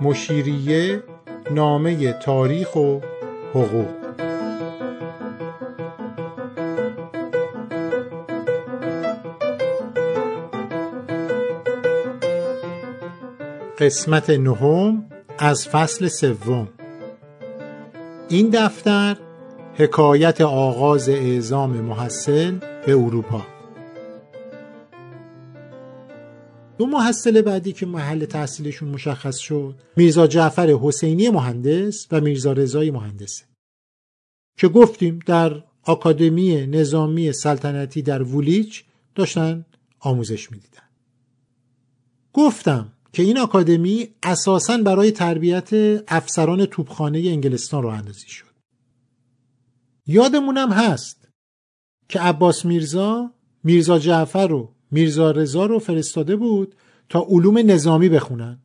مشیریه نامه تاریخ و حقوق. قسمت نهم از فصل سوم. این دفتر حکایت آغاز اعزام محصل به اروپا. دو محصل بعدی که محل تحصیلشون مشخص شد میرزا جعفر حسینی مهندس و میرزا رضای مهندسه که گفتیم در آکادمی نظامی سلطنتی در وولیچ داشتن آموزش می‌دیدن. گفتم که این آکادمی اساساً برای تربیت افسران توپخانه انگلستان راه اندازی شد. یادمونم هست که عباس میرزا میرزا جعفر و میرزا رضا رو فرستاده بود تا علوم نظامی بخونن.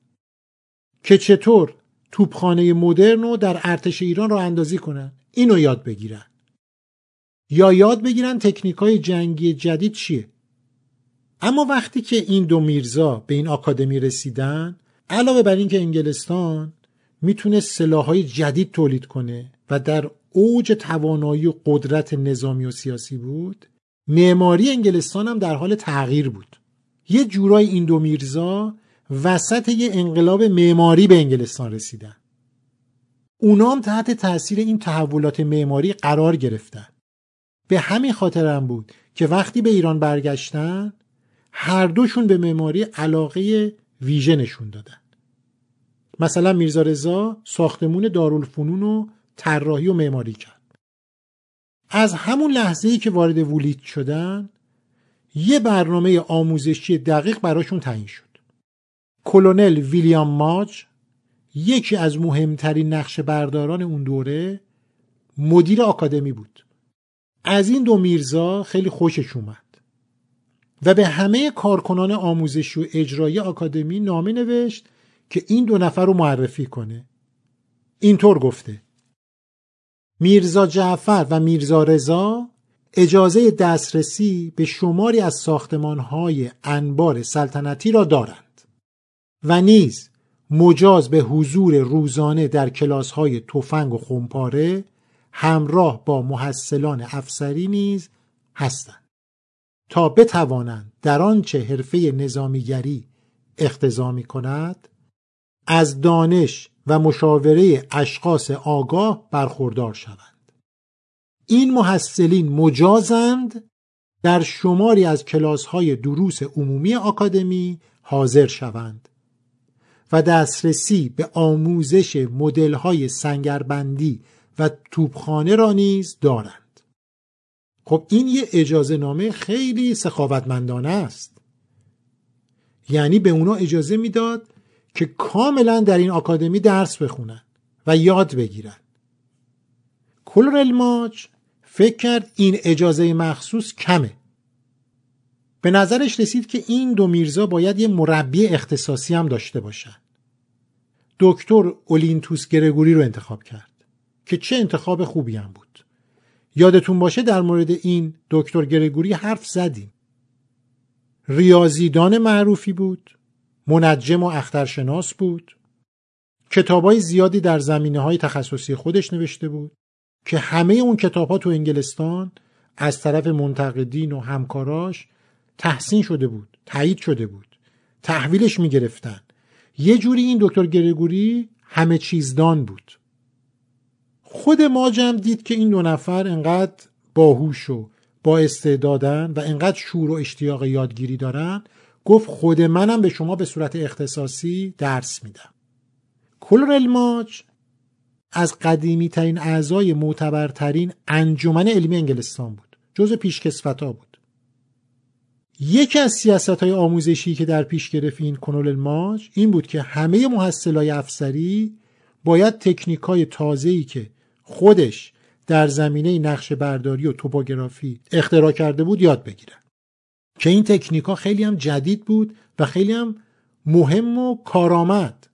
که چطور توپخانه مدرن رو در ارتش ایران را اندازی کنن. اینو یاد بگیرن. یا یاد بگیرن تکنیک های جنگی جدید چیه. اما وقتی که این دو میرزا به این آکادمی رسیدن علاوه بر اینکه انگلستان می‌تونه سلاحهای جدید تولید کنه و در اوج توانایی و قدرت نظامی و سیاسی بود معماری انگلستان هم در حال تغییر بود. یه جورای این دو میرزا وسط یه انقلاب معماری به انگلستان رسیدن. اونا هم تحت تاثیر این تحولات معماری قرار گرفتن. به همین خاطرم بود که وقتی به ایران برگشتن هر دوشون به معماری علاقه ویژه نشون دادن. مثلا میرزا رضا ساختمون دارالفنون و طراحی و معماری کرد. از همون لحظه ای که وارد وولیت شدن یه برنامه آموزشی دقیق براشون تعیین شد. کلونل ویلیام ماج یکی از مهمترین نقش برداران اون دوره مدیر آکادمی بود. از این دو میرزا خیلی خوشش اومد. و به همه کارکنان آموزشی و اجرایی آکادمی نامه نوشت که این دو نفر رو معرفی کنه. اینطور گفته میرزا جعفر و میرزا رضا اجازه دسترسی به شماری از ساختمانهای انبار سلطنتی را دارند و نیز مجاز به حضور روزانه در کلاسهای تفنگ و خمپاره همراه با محصلان افسری نیز هستند تا بتوانند در آنچه حرفه نظامیگری اختزا می کند از دانش و مشاوره اشخاص آگاه برخوردار شوند. این محصلین مجازند در شماری از کلاس های دروس عمومی آکادمی حاضر شوند و دسترسی به آموزش مدل های سنگربندی و توپخانه را نیز دارند. خب این یه اجازه نامه خیلی سخاوتمندانه است. یعنی به اونا اجازه می‌داد که کاملا در این آکادمی درس بخونن و یاد بگیرن. کلورل ماج فکر کرد این اجازه مخصوص کمه. به نظرش رسید که این دو میرزا باید یه مربی اختصاصی هم داشته باشن. دکتر اولینتوس گرگوری رو انتخاب کرد که چه انتخاب خوبی هم بود. یادتون باشه در مورد این دکتر گرگوری حرف زدیم. ریاضیدان معروفی بود. منجم و اخترشناس بود کتابای زیادی در زمینه های تخصصی خودش نوشته بود که همه اون کتاب ها تو انگلستان از طرف منتقدین و همکاراش تحسین شده بود تایید شده بود تحویلش می‌گرفتن. یه جوری این دکتر گرگوری همه چیزدان بود. خود ماجم دید که این دو نفر انقدر باهوش و با استعدادن و انقدر شور و اشتیاق یادگیری دارن گفت خود منم به شما به صورت اختصاصی درس میدم. کلورل ماج از قدیمی ترین اعضای معتبرترین انجمن علمی انگلستان بود جز پیشکسوتا بود. یکی از سیاست های آموزشی که در پیش گرفت این کنول ماج این بود که همه محصلای افسری باید تکنیک های تازه‌ای که خودش در زمینه نقش برداری و توپوگرافی اختراع کرده بود یاد بگیرن. که این تکنیک ها خیلی هم جدید بود و خیلی هم مهم و کارآمد.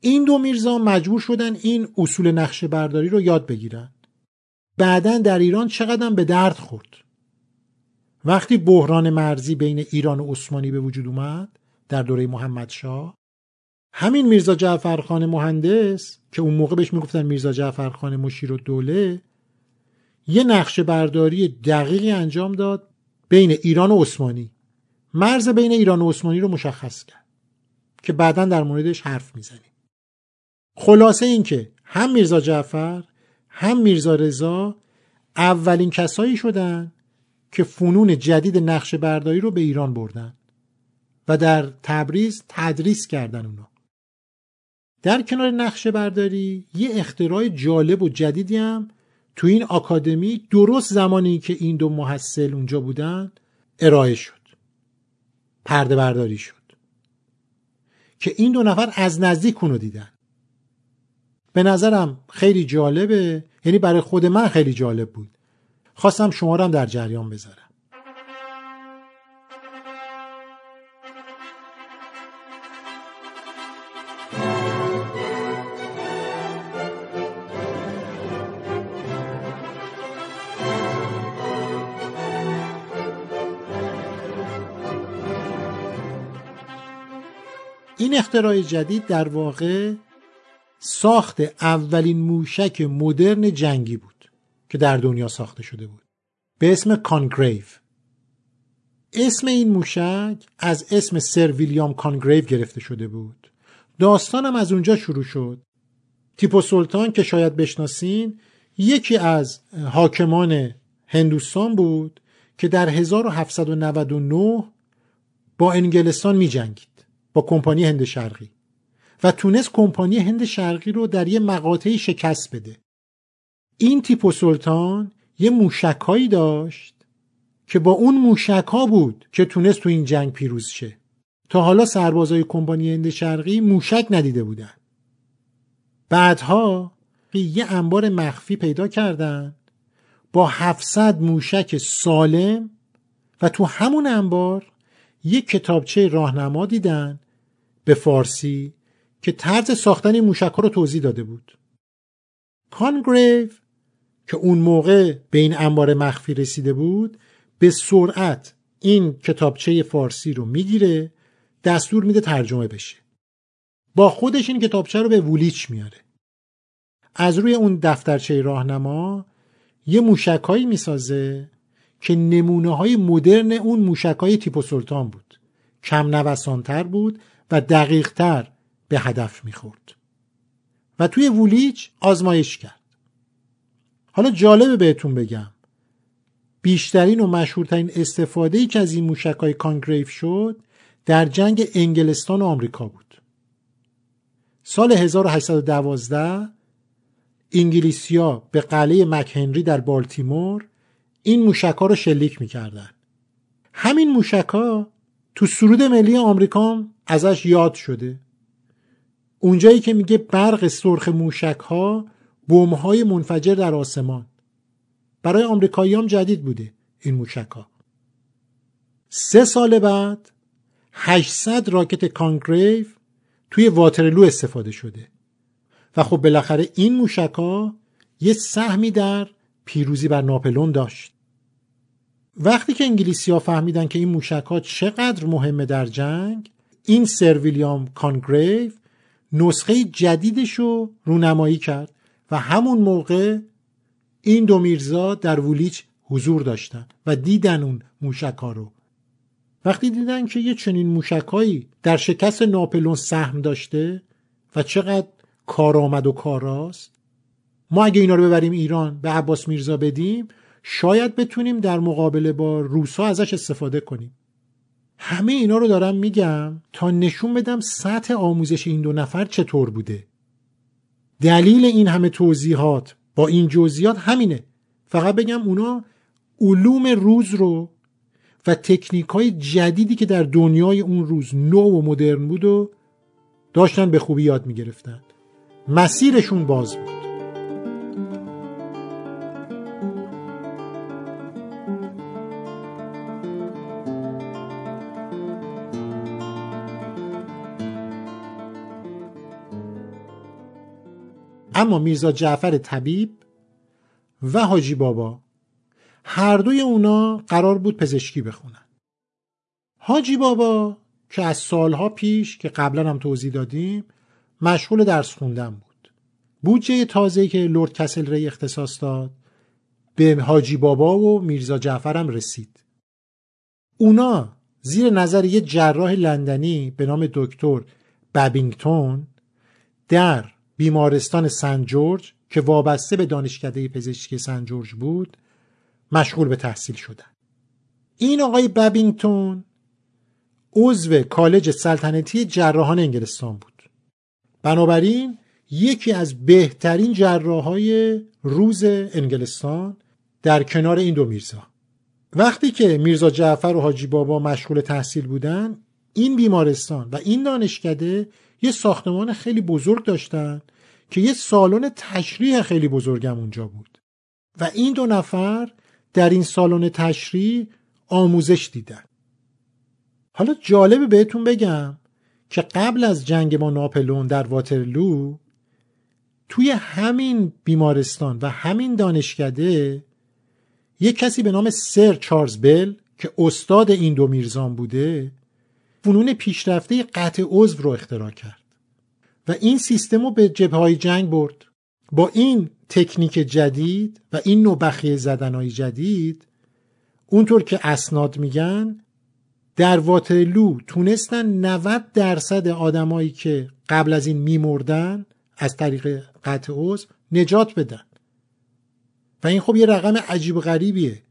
این دو میرزا مجبور شدن این اصول نقشه برداری رو یاد بگیرن. بعدا در ایران چقدر به درد خورد. وقتی بحران مرزی بین ایران و عثمانی به وجود اومد در دوره محمد شاه همین میرزا جعفرخان مهندس که اون موقع بهش می‌گفتن میرزا جعفرخان مشیر و دوله یه نقشه برداری دقیقی انجام داد بین ایران و عثمانی. مرز بین ایران و عثمانی رو مشخص کرد که بعدا در موردش حرف می‌زنیم. خلاصه این که هم میرزا جعفر هم میرزا رضا اولین کسایی شدن که فنون جدید نقشه برداری رو به ایران بردن و در تبریز تدریس کردن اونا. در کنار نقشه برداری یه اختراع جالب و جدیدی هم تو این آکادمی درست زمانی که این دو محصل اونجا بودن ارائه شد. پرده برداری شد. که این دو نفر از نزدیک اونو دیدن. به نظرم خیلی جالبه. یعنی برای خود من خیلی جالب بود. خواستم شما رو هم در جریان بذارم. اختراع جدید در واقع ساخت اولین موشک مدرن جنگی بود که در دنیا ساخته شده بود. به اسم کانگریو. اسم این موشک از اسم سر ویلیام کانگریو گرفته شده بود. داستانم از اونجا شروع شد. تیپو سلطان که شاید بشناسین یکی از حاکمان هندوستان بود که در 1799 با انگلستان می جنگید با کمپانی هند شرقی. و تونست کمپانی هند شرقی رو در یه مقاطعی شکست بده. این تیپو سلطان یه موشکهایی داشت که با اون موشک ها بود که تونست تو این جنگ پیروز شه. تا حالا سربازای کمپانی هند شرقی موشک ندیده بودن. بعدها یه انبار مخفی پیدا کردن با 700 موشک سالم و تو همون انبار یک کتابچه راهنما دیدن به فارسی که طرز ساختن این موشک رو توضیح داده بود. کانگریو که اون موقع به این انبار مخفی رسیده بود به سرعت این کتابچه فارسی رو می‌گیره دستور میده ترجمه بشه. با خودش این کتابچه رو به وولیچ میاره. از روی اون دفترچه راهنما یه موشکهایی می‌سازه که نمونه های مدرن اون موشک های تیپو سلطان بود. کم نوسانتر بود و دقیقتر به هدف می‌خورد. و توی وولیچ آزمایش کرد. حالا جالبه بهتون بگم. بیشترین و مشهورترین استفاده ای که از این موشک های کانگریف شد در جنگ انگلستان و آمریکا بود. سال 1812 انگلیسیا به قلعه مکهنری در بالتیمور این موشک رو شلیک می‌کردن. همین موشک تو سرود ملی آمریکا ازش یاد شده. اونجایی که میگه برق سرخ موشک ها بوم های منفجر در آسمان. برای آمریکایی هم جدید بوده این موشک ها سه سال بعد 800 راکت کانگریو توی واترلو استفاده شده. و خب بالاخره این موشک ها یه سهمی در پیروزی بر ناپلون داشت. وقتی که انگلیسی ها فهمیدن که این موشک ها چقدر مهمه در جنگ این سر ویلیام کانگریو نسخه جدیدش رو رونمایی کرد و همون موقع این دو میرزا در وولیچ حضور داشتن و دیدن اون موشک ها رو. وقتی دیدن که یه چنین موشکهایی در شکست ناپلون سهم داشته و چقدر کارآمد و کاراست ما اگه اینا رو ببریم ایران به عباس میرزا بدیم شاید بتونیم در مقابله با روسا ازش استفاده کنیم. همه اینا رو دارم میگم تا نشون بدم سطح آموزش این دو نفر چطور بوده. دلیل این همه توضیحات با این جزئیات همینه. فقط بگم اونا علوم روز رو و تکنیک های جدیدی که در دنیای اون روز نو و مدرن بود و داشتن به خوبی یاد می‌گرفتن. مسیرشون باز بود. اما میرزا جعفر طبیب و حاجی بابا هر دوی اونا قرار بود پزشکی بخونن. حاجی بابا که از سالها پیش که قبلا هم توضیح دادیم مشغول درس خوندن بود. بودجه تازه‌ای که لرد کسل ری اختصاص داد به حاجی بابا و میرزا جعفر هم رسید. اونا زیر نظر یه جراح لندنی به نام دکتر بابینگتون در بیمارستان سن جورج که وابسته به دانشکده پزشکی سن جورج بود مشغول به تحصیل شدن. این آقای بابینگتون عضو کالج سلطنتی جراحان انگلستان بود. بنابراین یکی از بهترین جراحای روز انگلستان در کنار این دو میرزا. وقتی که میرزا جعفر و حاجی بابا مشغول تحصیل بودن این بیمارستان و این دانشکده یه ساختمان خیلی بزرگ داشتن که یه سالن تشریح خیلی بزرگم اونجا بود. و این دو نفر در این سالن تشریح آموزش دیدن. حالا جالبه بهتون بگم که قبل از جنگ با ناپلون در واترلو توی همین بیمارستان و همین دانشکده یک کسی به نام سر چارلز بل که استاد این دو میرزان بوده فنون پیشرفته قطع عضو رو اختراع کرد. و این سیستم رو به جبه های جنگ برد. با این تکنیک جدید و این نوع بخیه زدنهای جدید اونطور که اسناد میگن در واترلو تونستن 90 درصد آدمایی که قبل از این میمردن از طریق قطع عضو نجات بدن. و این خب یه رقم عجیب غریبیه.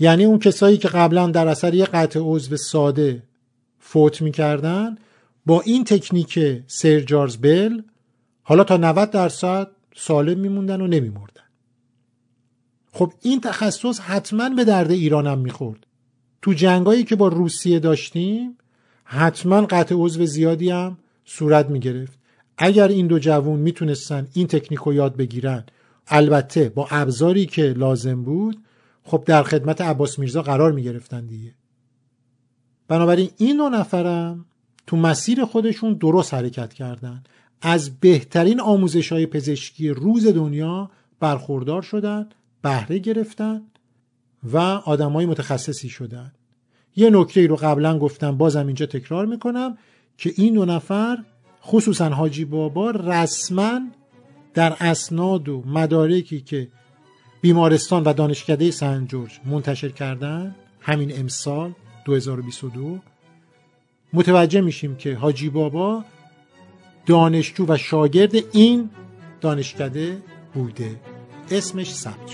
یعنی اون کسایی که قبلا در اثر یه قطع عضو ساده فوت می‌کردن با این تکنیک سر جارز بل حالا تا 90 درصد سالم میموندن و نمیمردن. خب این تخصص حتما به درد ایرانم می‌خورد. تو جنگایی که با روسیه داشتیم حتما قطع عضو زیادی هم صورت می‌گرفت. اگر این دو جوون می‌تونستن این تکنیک رو یاد بگیرن البته با ابزاری که لازم بود خب در خدمت عباس میرزا قرار می‌گرفتن دیگه. بنابراین این دو نفرم تو مسیر خودشون درست حرکت کردن. از بهترین آموزش های پزشکی روز دنیا برخوردار شدن بهره گرفتن و آدمای متخصصی شدن. یه نکته ای رو قبلا گفتم بازم اینجا تکرار می‌کنم که این دو نفر خصوصا حاجی بابا رسما در اسناد و مدارکی که بیمارستان و دانشکده سن جورج منتشر کردن همین امسال 2022 متوجه میشیم که حاجی بابا دانشجو و شاگرد این دانشکده بوده. اسمش ثبت